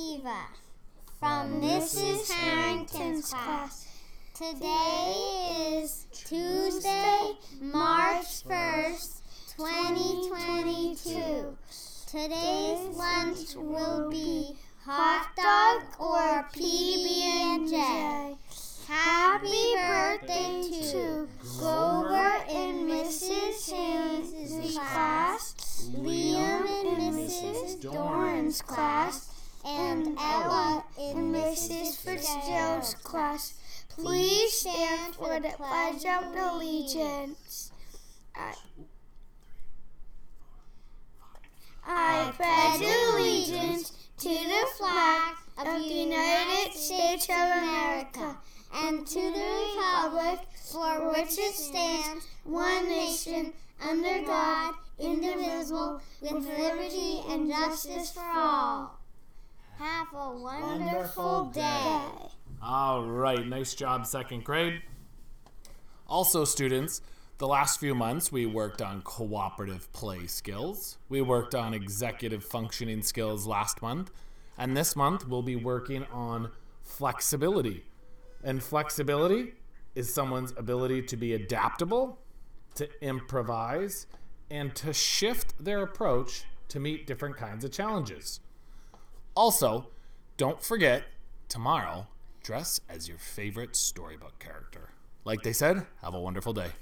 Eva from Mrs. Harrington's class. Today is Tuesday, March 1st, 2022. Today's lunch will be hot dog or PB&J. Happy birthday to Grover and Mrs. Haynes' class, Liam and Mrs. Doran's class, and Ella in Mrs. Fitzgerald's class. Please stand for the Pledge of Allegiance. I, pledge allegiance to the flag of the United States of America and to the republic for which it stands, one nation, under God, indivisible, with liberty and justice for all. Have a wonderful day. All right, nice job, second grade. Also, students, the last few months we worked on cooperative play skills. We worked on executive functioning skills last month, and this month we'll be working on flexibility. And flexibility is someone's ability to be adaptable, to improvise, and to shift their approach to meet different kinds of challenges. Also, don't forget tomorrow, dress as your favorite storybook character. Like they said, have a wonderful day.